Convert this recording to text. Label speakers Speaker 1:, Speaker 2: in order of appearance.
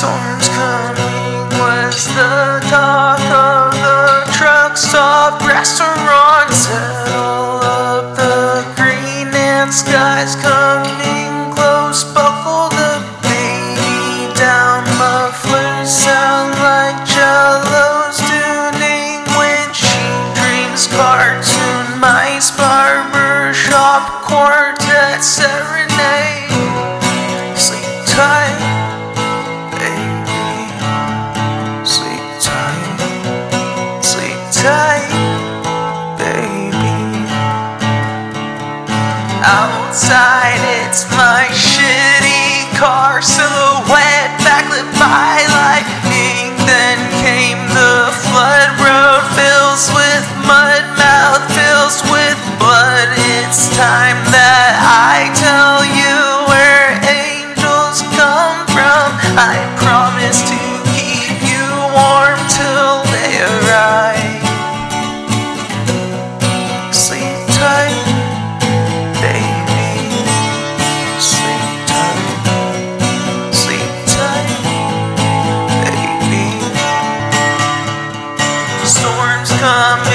Speaker 1: storm's coming was the talk of the truck stop restaurant. Settle up the green and skies coming close. Buckle the baby down. Mufflers sound like jellos tuning when she dreams cartoon mice barber shop quartet serenade. Outside, it's my shitty car silhouette backlit by lightning. Then came the flood road fills with mud, mouth fills with blood. It's time that I tell you where angels come from. I promise. times come.